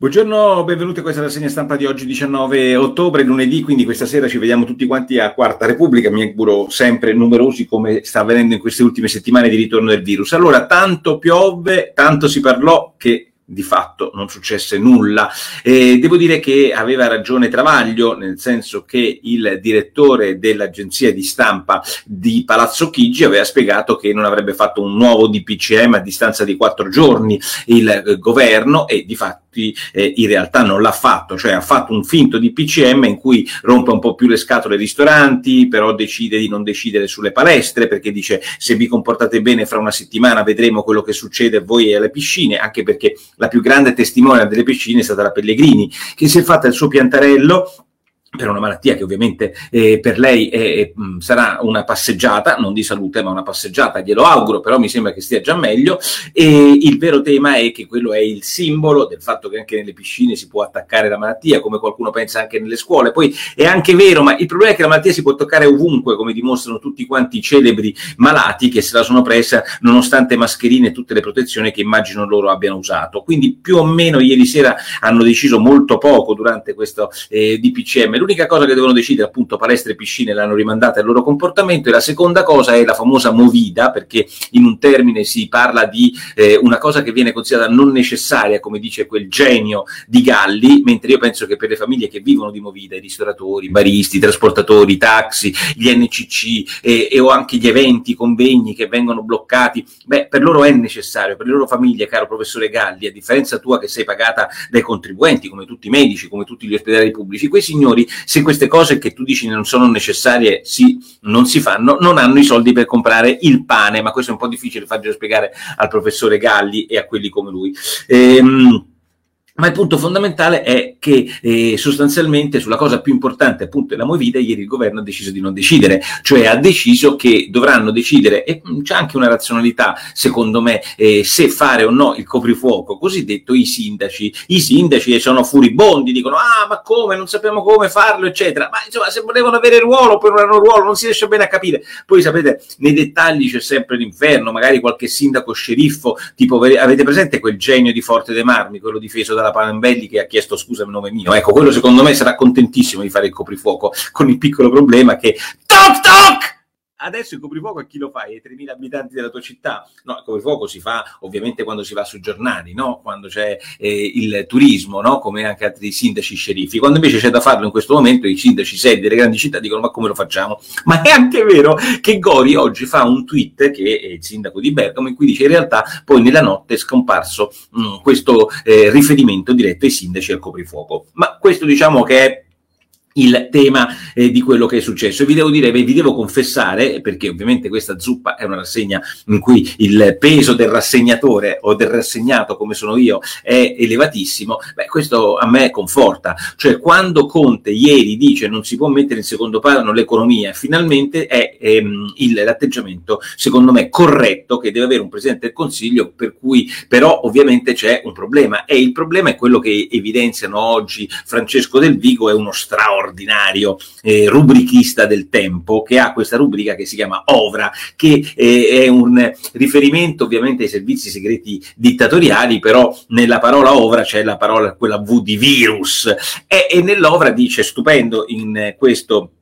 Buongiorno, benvenuti a questa rassegna stampa di oggi 19 ottobre, lunedì, quindi questa sera ci vediamo tutti quanti a Quarta Repubblica, mi auguro sempre numerosi come sta avvenendo in queste ultime settimane di ritorno del virus. Allora, tanto piove, tanto si parlò che di fatto non successe nulla. E devo dire che aveva ragione Travaglio, nel senso che il direttore dell'agenzia di stampa di Palazzo Chigi aveva spiegato che non avrebbe fatto un nuovo DPCM a distanza di quattro giorni il eh, governo e di fatto eh, in realtà non l'ha fatto, cioè ha fatto un finto di PCM in cui rompe un po' più le scatole ai ristoranti, però decide di non decidere sulle palestre perché dice se vi comportate bene fra una settimana vedremo quello che succede a voi e alle piscine, anche perché la più grande testimone delle piscine è stata la Pellegrini, che si è fatta il suo piantarello per una malattia che ovviamente eh, per lei è, mh, sarà una passeggiata, non di salute, ma una passeggiata, glielo auguro, però mi sembra che stia già meglio. E il vero tema è che quello è il simbolo del fatto che anche nelle piscine si può attaccare la malattia, come qualcuno pensa anche nelle scuole. Poi è anche vero, ma il problema è che la malattia si può toccare ovunque, come dimostrano tutti quanti i celebri malati che se la sono presa nonostante mascherine e tutte le protezioni che immagino loro abbiano usato. Quindi più o meno ieri sera hanno deciso molto poco durante questo eh, DPCM L'unica cosa che devono decidere, appunto, palestre e piscine l'hanno rimandata al loro comportamento. E la seconda cosa è la famosa movida, perché in un termine si parla di eh, una cosa che viene considerata non necessaria, come dice quel genio di Galli, mentre io penso che per le famiglie che vivono di movida, i ristoratori, i baristi, i trasportatori, i taxi, gli NCC e, e o anche gli eventi, i convegni che vengono bloccati, beh, per loro è necessario, per le loro famiglie, caro professore Galli, a differenza tua che sei pagata dai contribuenti, come tutti i medici, come tutti gli ospedali pubblici, quei signori se queste cose che tu dici non sono necessarie si, non si fanno, non hanno i soldi per comprare il pane, ma questo è un po' difficile farglielo spiegare al professore Galli e a quelli come lui. Ehm, ma il punto fondamentale è che eh, sostanzialmente sulla cosa più importante appunto della Movida ieri il governo ha deciso di non decidere, cioè ha deciso che dovranno decidere, e mm, c'è anche una razionalità secondo me, eh, se fare o no il coprifuoco, cosiddetto i sindaci. I sindaci sono furibondi, dicono ah ma come, non sappiamo come farlo eccetera, ma insomma se volevano avere ruolo poi non hanno ruolo, non si riesce bene a capire. Poi sapete nei dettagli c'è sempre l'inferno, magari qualche sindaco sceriffo, tipo avete presente quel genio di Forte dei Marmi, quello difeso dalla Palembelli che ha chiesto scusa in nome mio. Ecco, quello secondo me sarà contentissimo di fare il coprifuoco, con il piccolo problema che toc toc! Adesso il coprifuoco a chi lo fai? Ai 3.000 abitanti della tua città? No, il coprifuoco si fa ovviamente quando si va sui giornali, no? quando c'è eh, il turismo, no? come anche altri sindaci sceriffi. Quando invece c'è da farlo in questo momento, i sindaci sedi delle grandi città dicono ma come lo facciamo? Ma è anche vero che Gori oggi fa un tweet, che è il sindaco di Bergamo, in cui dice in realtà poi nella notte è scomparso mh, mm, questo eh, riferimento diretto ai sindaci al coprifuoco. Ma questo diciamo che è il tema eh, di quello che è successo. E vi devo dire, vi devo confessare, perché ovviamente questa zuppa è una rassegna in cui il peso del rassegnatore o del rassegnato, come sono io, è elevatissimo, beh, questo a me conforta. Cioè, quando Conte ieri dice non si può mettere in secondo piano l'economia, finalmente è ehm, il, l'atteggiamento, secondo me, corretto che deve avere un Presidente del Consiglio, per cui però ovviamente c'è un problema. E il problema è quello che evidenziano oggi Francesco Del Vigo, è uno straordinario straordinario eh, rubrichista del tempo che ha questa rubrica che si chiama Ovra, che eh, è un riferimento ovviamente ai servizi segreti dittatoriali, però nella parola Ovra c'è la parola quella V di virus. E, e nell'Ovra dice stupendo in questo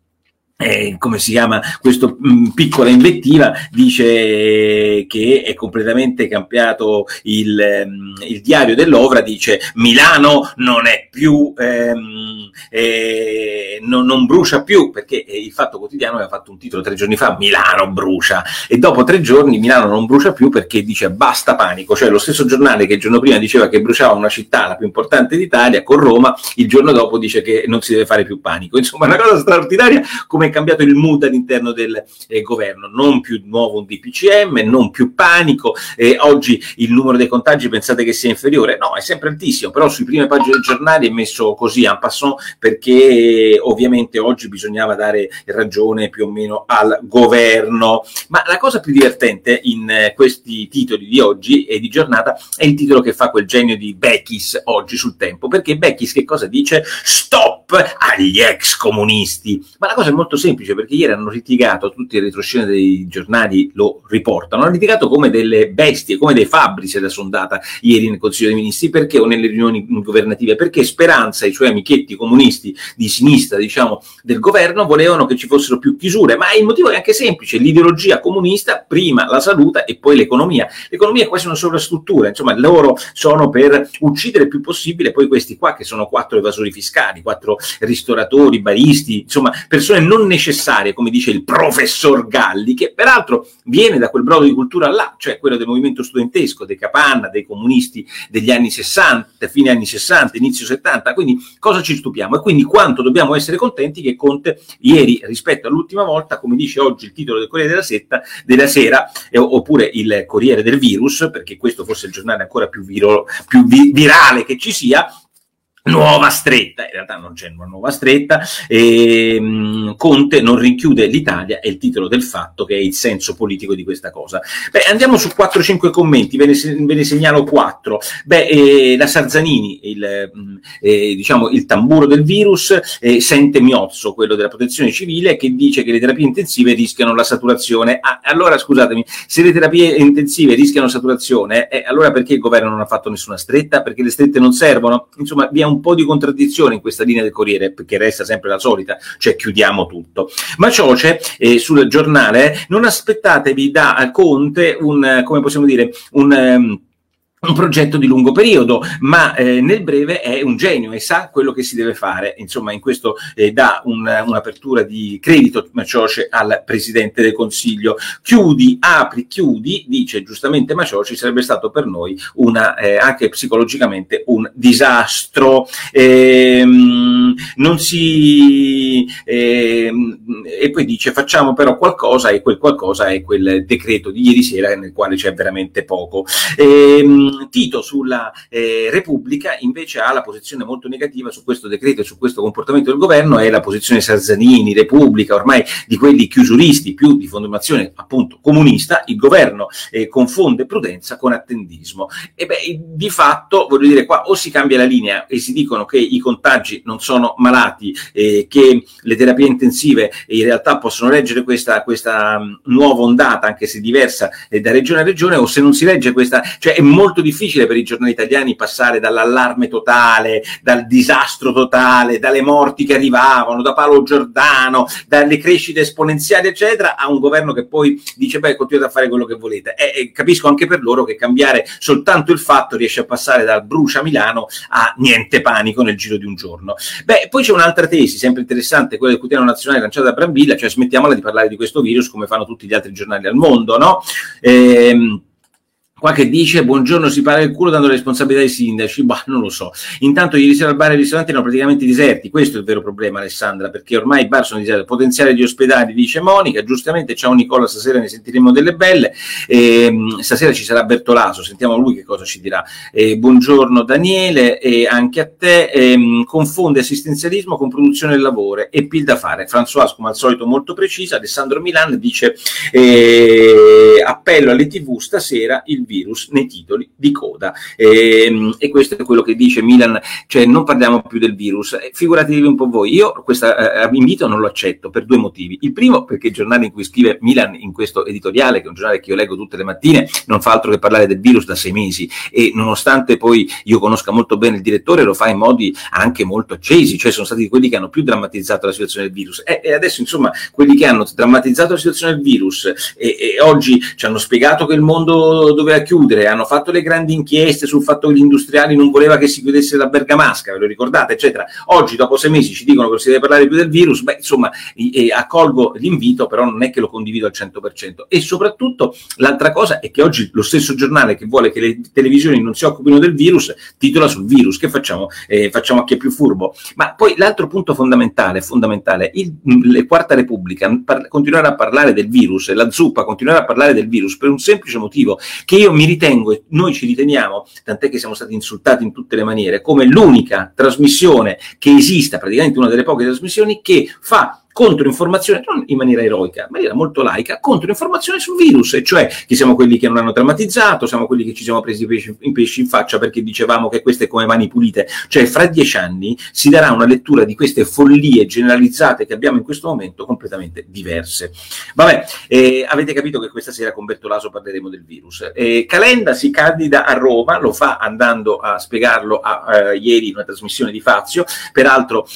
eh, come si chiama questa mm, piccola invettiva dice che è completamente cambiato il, mm, il diario dell'Ovra dice Milano non è più ehm, eh, non, non, brucia più perché il Fatto Quotidiano aveva fatto un titolo tre giorni fa Milano brucia e dopo tre giorni Milano non brucia più perché dice basta panico cioè lo stesso giornale che il giorno prima diceva che bruciava una città la più importante d'Italia con Roma il giorno dopo dice che non si deve fare più panico. Insomma una cosa straordinaria come è cambiato il mood all'interno del eh, governo, non più nuovo un DPCM, non più panico, eh, oggi il numero dei contagi pensate che sia inferiore? No, è sempre altissimo, però sui prime pagine dei giornali è messo così en passant perché ovviamente oggi bisognava dare ragione più o meno al governo, ma la cosa più divertente in eh, questi titoli di oggi e di giornata è il titolo che fa quel genio di Beckis oggi sul tempo, perché Beckis che cosa dice? Stop! Stop agli ex comunisti. Ma la cosa è molto semplice perché ieri hanno litigato, tutti i retroscene dei giornali lo riportano, hanno litigato come delle bestie, come dei fabbri se la sono data ieri nel Consiglio dei Ministri, perché o nelle riunioni governative? Perché Speranza e i suoi amichetti comunisti di sinistra, diciamo, del governo volevano che ci fossero più chiusure, ma il motivo è anche semplice, l'ideologia comunista prima la salute e poi l'economia. L'economia è quasi una sovrastruttura, insomma loro sono per uccidere il più possibile poi questi qua che sono quattro evasori fiscali, quattro ristoratori, baristi, insomma persone non necessarie, come dice il professor Galli, che peraltro viene da quel brodo di cultura là, cioè quello del movimento studentesco, dei Capanna, dei comunisti degli anni 60, fine anni 60, inizio 70, quindi cosa ci stupiamo? E quindi quanto dobbiamo essere contenti che Conte ieri rispetto all'ultima volta, come dice oggi il titolo del Corriere della, Setta, della Sera, eh, oppure il Corriere del Virus, perché questo forse è il giornale ancora più, viro, più vi, virale che ci sia, nuova stretta, in realtà non c'è una nuova stretta, e, um, Conte non rinchiude l'Italia, è il titolo del fatto che è il senso politico di questa cosa. Beh, andiamo su 4-5 commenti, ve ne, ve ne, segnalo 4. Beh, eh, la Sarzanini, il, mm, eh, diciamo, il tamburo del virus, eh, sente Miozzo, quello della protezione civile, che dice che le terapie intensive rischiano la saturazione. Ah, allora, scusatemi, se le terapie intensive rischiano saturazione, eh, allora perché il governo non ha fatto nessuna stretta? Perché le strette non servono? Insomma, vi è un un po' di contraddizione in questa linea del Corriere, perché resta sempre la solita, cioè chiudiamo tutto. Ma Cioce, eh, sul giornale, non aspettatevi da Conte un, come possiamo dire, un... Um, un progetto di lungo periodo, ma eh, nel breve è un genio e sa quello che si deve fare. Insomma, in questo eh, dà un, un'apertura di credito Macioce al Presidente del Consiglio. Chiudi, apri, chiudi, dice giustamente Macioce, sarebbe stato per noi una, eh, anche psicologicamente un disastro. Ehm, non si... Ehm, e poi dice facciamo però qualcosa e quel qualcosa è quel decreto di ieri sera nel quale c'è veramente poco. Ehm, Tito sulla eh, Repubblica invece ha la posizione molto negativa su questo decreto e su questo comportamento del governo, è la posizione Sarzanini, Repubblica, ormai di quelli chiusuristi, più di fondazione appunto comunista, il governo eh, confonde prudenza con attendismo. E beh, di fatto, voglio dire, qua o si cambia la linea e si dicono che i contagi non sono malati, eh, che le terapie intensive in realtà possono reggere questa, questa um, nuova ondata, anche se diversa eh, da regione a regione, o se non si legge questa, cioè è molto molto difficile per i giornali italiani passare dall'allarme totale, dal disastro totale, dalle morti che arrivavano, da Paolo Giordano, dalle crescite esponenziali, eccetera, a un governo che poi dice, beh, continuate a fare quello che volete. E, e capisco anche per loro che cambiare soltanto il fatto riesce a passare dal brucia Milano a niente panico nel giro di un giorno. Beh, poi c'è un'altra tesi, sempre interessante, quella del quotidiano nazionale lanciata da Brambilla, cioè smettiamola di parlare di questo virus come fanno tutti gli altri giornali al mondo, no? Ehm, Qua che dice buongiorno si paga il culo dando responsabilità ai sindaci, bah non lo so. Intanto ieri sera al bar e i ristoranti erano praticamente deserti, questo è il vero problema Alessandra, perché ormai i bar sono deserti. Potenziale di ospedali, dice Monica, giustamente, ciao Nicola, stasera ne sentiremo delle belle. E, ehm, stasera ci sarà Bertolaso, sentiamo lui che cosa ci dirà. E, buongiorno Daniele, e anche a te. E, ehm, confonde assistenzialismo con produzione del lavoro e pil da fare. François, come al solito, molto precisa. Alessandro Milan dice eh, appello alle tv stasera il virus nei titoli di coda. E, ehm, e, questo è quello che dice Milan, cioè non parliamo più del virus. Eh, figuratevi un po' voi, io questo eh, invito non lo accetto per due motivi. Il primo perché il giornale in cui scrive Milan in questo editoriale, che è un giornale che io leggo tutte le mattine, non fa altro che parlare del virus da sei mesi e nonostante poi io conosca molto bene il direttore, lo fa in modi anche molto accesi, cioè sono stati quelli che hanno più drammatizzato la situazione del virus. E, e adesso insomma quelli che hanno drammatizzato la situazione del virus e, e oggi ci hanno spiegato che il mondo doveva chiudere, hanno fatto le grandi inchieste sul fatto che gli industriali non voleva che si chiudesse la bergamasca, ve lo ricordate, eccetera. Oggi, dopo sei mesi, ci dicono che non si deve parlare più del virus, beh, insomma, e, accolgo l'invito, però non è che lo condivido al 100%. E soprattutto, l'altra cosa è che oggi lo stesso giornale che vuole che le televisioni non si occupino del virus, titola sul virus, che facciamo? Eh, facciamo a chi è più furbo. Ma poi l'altro punto fondamentale, fondamentale, il, la Quarta Repubblica, par- continuare a parlare del virus, la zuppa, continuare a parlare del virus per un semplice motivo, che io mi ritengo, e noi ci riteniamo, tant'è che siamo stati insultati in tutte le maniere, come l'unica trasmissione che esista, praticamente una delle poche trasmissioni che fa controinformazione, non in maniera eroica, in maniera molto laica, controinformazione sul virus, e cioè che siamo quelli che non hanno drammatizzato, siamo quelli che ci siamo presi i pesci, in faccia perché dicevamo che queste come mani pulite, cioè fra dieci anni si darà una lettura di queste follie generalizzate che abbiamo in questo momento completamente diverse. Vabbè, eh, avete capito che questa sera con Bertolaso parleremo del virus. Eh, Calenda si candida a Roma, lo fa andando a spiegarlo a, uh, ieri in una trasmissione di Fazio, peraltro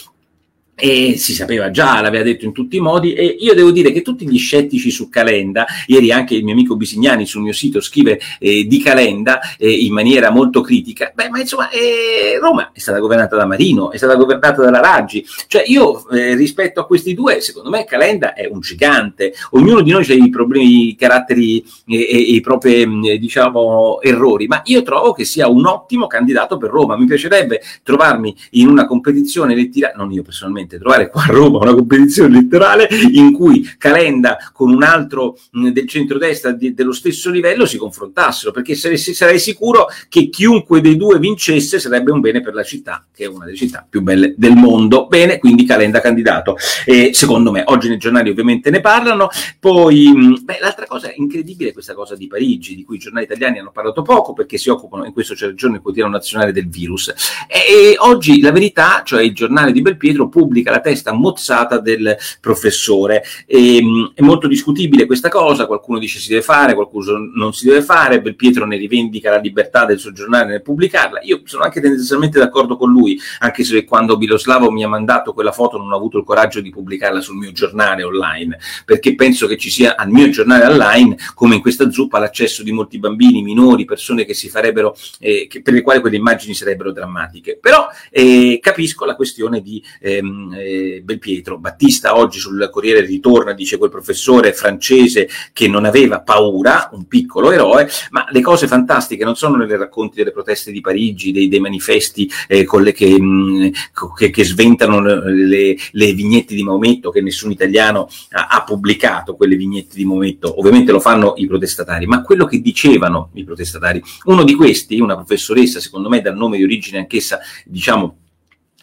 e si sapeva già, l'aveva detto in tutti i modi, e io devo dire che tutti gli scettici su Calenda, ieri anche il mio amico Bisignani sul mio sito scrive eh, di Calenda eh, in maniera molto critica, beh, ma insomma, eh, Roma è stata governata da Marino, è stata governata dalla Raggi, cioè io eh, rispetto a questi due, secondo me Calenda è un gigante, ognuno di noi ha i problemi, i caratteri e, e i propri, mm, diciamo, errori, ma io trovo che sia un ottimo candidato per Roma, mi piacerebbe trovarmi in una competizione elettorale, non io personalmente, veramente trovare qua a Roma una competizione elettorale in cui Calenda con un altro mh, del centrodestra di, dello stesso livello si confrontassero, perché sarei, sarei, sicuro che chiunque dei due vincesse sarebbe un bene per la città, che è una delle città più belle del mondo. Bene, quindi Calenda candidato. E secondo me, oggi nei giornali ovviamente ne parlano. Poi, mh, beh, l'altra cosa incredibile è questa cosa di Parigi, di cui i giornali italiani hanno parlato poco, perché si occupano, in questo c'è il giorno il quotidiano nazionale del virus. E, e oggi la verità, cioè il giornale di Belpietro, pubblica pubblica la testa mozzata del professore. E, ehm, è molto discutibile questa cosa, qualcuno dice si deve fare, qualcuno non si deve fare, Belpietro ne rivendica la libertà del suo giornale nel pubblicarla. Io sono anche tendenzialmente d'accordo con lui, anche se quando Biloslavo mi ha mandato quella foto non ho avuto il coraggio di pubblicarla sul mio giornale online, perché penso che ci sia al mio giornale online, come in questa zuppa, l'accesso di molti bambini, minori, persone che si farebbero, eh, che, per le quali quelle immagini sarebbero drammatiche. Però eh, capisco la questione di ehm, eh, Belpietro. Battista oggi sul Corriere ritorna, dice quel professore francese che non aveva paura, un piccolo eroe, ma le cose fantastiche non sono nelle racconti delle proteste di Parigi, dei, dei manifesti eh, le, che, mh, che, che, sventano le, le, vignette di Maometto, che nessun italiano ha, ha pubblicato, quelle vignette di Maometto, ovviamente lo fanno i protestatari, ma quello che dicevano i protestatari. Uno di questi, una professoressa, secondo me dal nome di origine anch'essa, diciamo,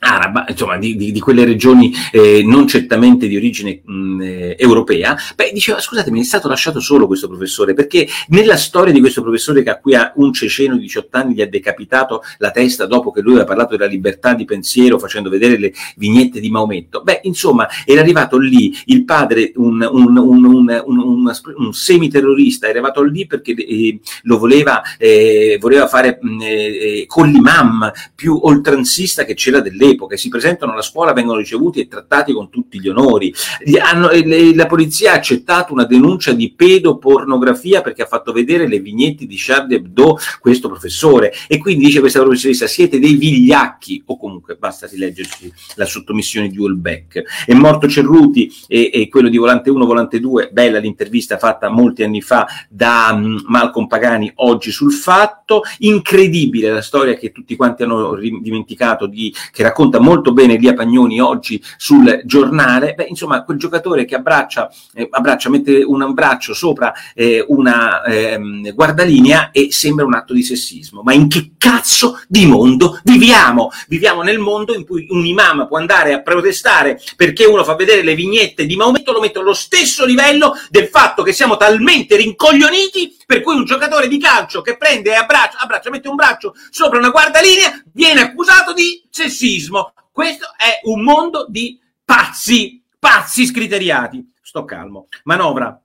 araba, insomma di, di, di quelle regioni eh, non certamente di origine mh, eh, europea, beh, diceva scusatemi, è stato lasciato solo questo professore, perché nella storia di questo professore che a cui un ceceno di 18 anni gli ha decapitato la testa dopo che lui aveva parlato della libertà di pensiero facendo vedere le vignette di Maometto, beh, insomma, era arrivato lì il padre, un, un, un, un semiterrorista, era arrivato lì perché eh, lo voleva, eh, voleva fare mh, eh, con l'imam più oltranzista che c'era dell'epoca dell'epoca e si presentano alla scuola, vengono ricevuti e trattati con tutti gli onori. Hanno, le, la polizia ha accettato una denuncia di pedopornografia perché ha fatto vedere le vignette di Charlie Hebdo questo professore e quindi dice questa professoressa siete dei vigliacchi o comunque basta rileggersi la sottomissione di Ulbeck. È morto Cerruti e, e, quello di Volante 1, Volante 2, bella l'intervista fatta molti anni fa da um, Malcolm Pagani oggi sul fatto, incredibile la storia che tutti quanti hanno dimenticato di, che racconta racconta molto bene Lia Pagnoni oggi sul giornale, beh, insomma, quel giocatore che abbraccia, eh, abbraccia mette un braccio sopra eh, una eh, guardalinea e sembra un atto di sessismo. Ma in che cazzo di mondo viviamo? Viviamo nel mondo in cui un imam può andare a protestare perché uno fa vedere le vignette di Maometto, lo metto allo stesso livello del fatto che siamo talmente rincoglioniti per cui un giocatore di calcio che prende e abbraccia, abbraccia mette un braccio sopra una guardalinea viene accusato di sessismo. Questo è un mondo di pazzi, pazzi scriteriati. Sto calmo. Manovra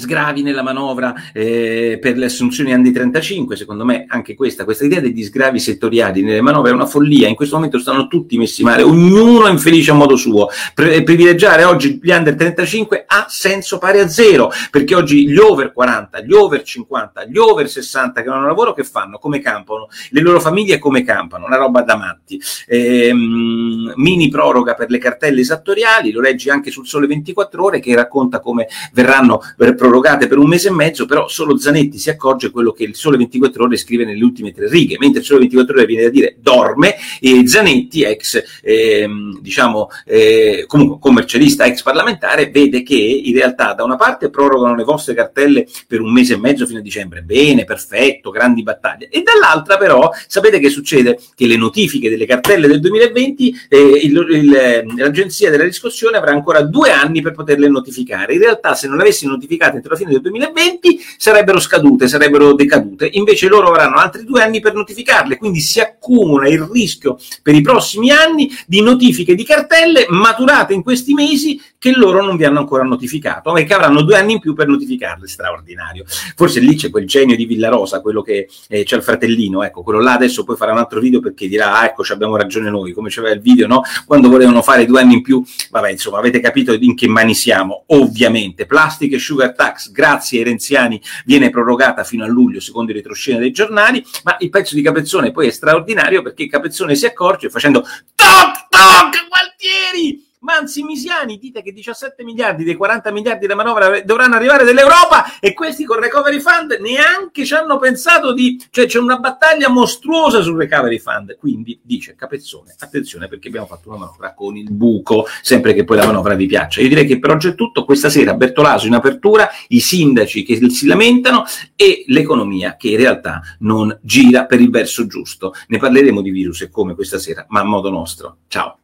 sgravi nella manovra eh, per le assunzioni anni 35, secondo me anche questa, questa idea degli sgravi settoriali nelle manovre è una follia, in questo momento stanno tutti messi male, ognuno è infelice a modo suo, Pre- privilegiare oggi gli under 35 ha senso pari a zero, perché oggi gli over 40, gli over 50, gli over 60 che non hanno lavoro che fanno? Come campano? Le loro famiglie come campano? Una roba da matti. Ehm, mini proroga per le cartelle esattoriali, lo leggi anche sul Sole 24 Ore che racconta come verranno prorogate per un mese e mezzo, però solo Zanetti si accorge quello che il Sole 24 Ore scrive nelle ultime tre righe, mentre il Sole 24 Ore viene da dire dorme e Zanetti, ex ehm, diciamo eh, comunque commercialista, ex parlamentare, vede che in realtà da una parte prorogano le vostre cartelle per un mese e mezzo fino a dicembre, bene, perfetto, grandi battaglie, e dall'altra però sapete che succede? Che le notifiche delle cartelle del 2020 eh, il, il, l'agenzia della riscossione avrà ancora due anni per poterle notificare. In realtà se non avessi notificate entro la fine del 2020 sarebbero scadute, sarebbero decadute, invece loro avranno altri due anni per notificarle, quindi si accumula il rischio per i prossimi anni di notifiche di cartelle maturate in questi mesi che loro non vi hanno ancora notificato e che avranno due anni in più per notificarle, straordinario. Forse lì c'è quel genio di Villarosa, quello che eh, c'è il fratellino, ecco, quello là adesso poi farà un altro video perché dirà, ah, ecco, abbiamo ragione noi, come c'era il video, no? Quando volevano fare due anni in più, vabbè, insomma, avete capito in che mani siamo, ovviamente. Plastic e sugar tax, grazie ai renziani, viene prorogata fino a luglio, secondo i retroscena dei giornali, ma il pezzo di Capezzone poi è straordinario perché Capezzone si accorge facendo toc toc Gualtieri! Manzi Misiani, dite che 17 miliardi dei 40 miliardi della manovra dovranno arrivare dall'Europa e questi con Recovery Fund neanche ci hanno pensato di... cioè c'è una battaglia mostruosa sul Recovery Fund. Quindi dice Capezzone, attenzione perché abbiamo fatto una manovra con il buco, sempre che poi la manovra vi piaccia. Io direi che per oggi è tutto. Questa sera Bertolaso in apertura, i sindaci che si lamentano e l'economia che in realtà non gira per il verso giusto. Ne parleremo di virus e come questa sera, ma a modo nostro. Ciao.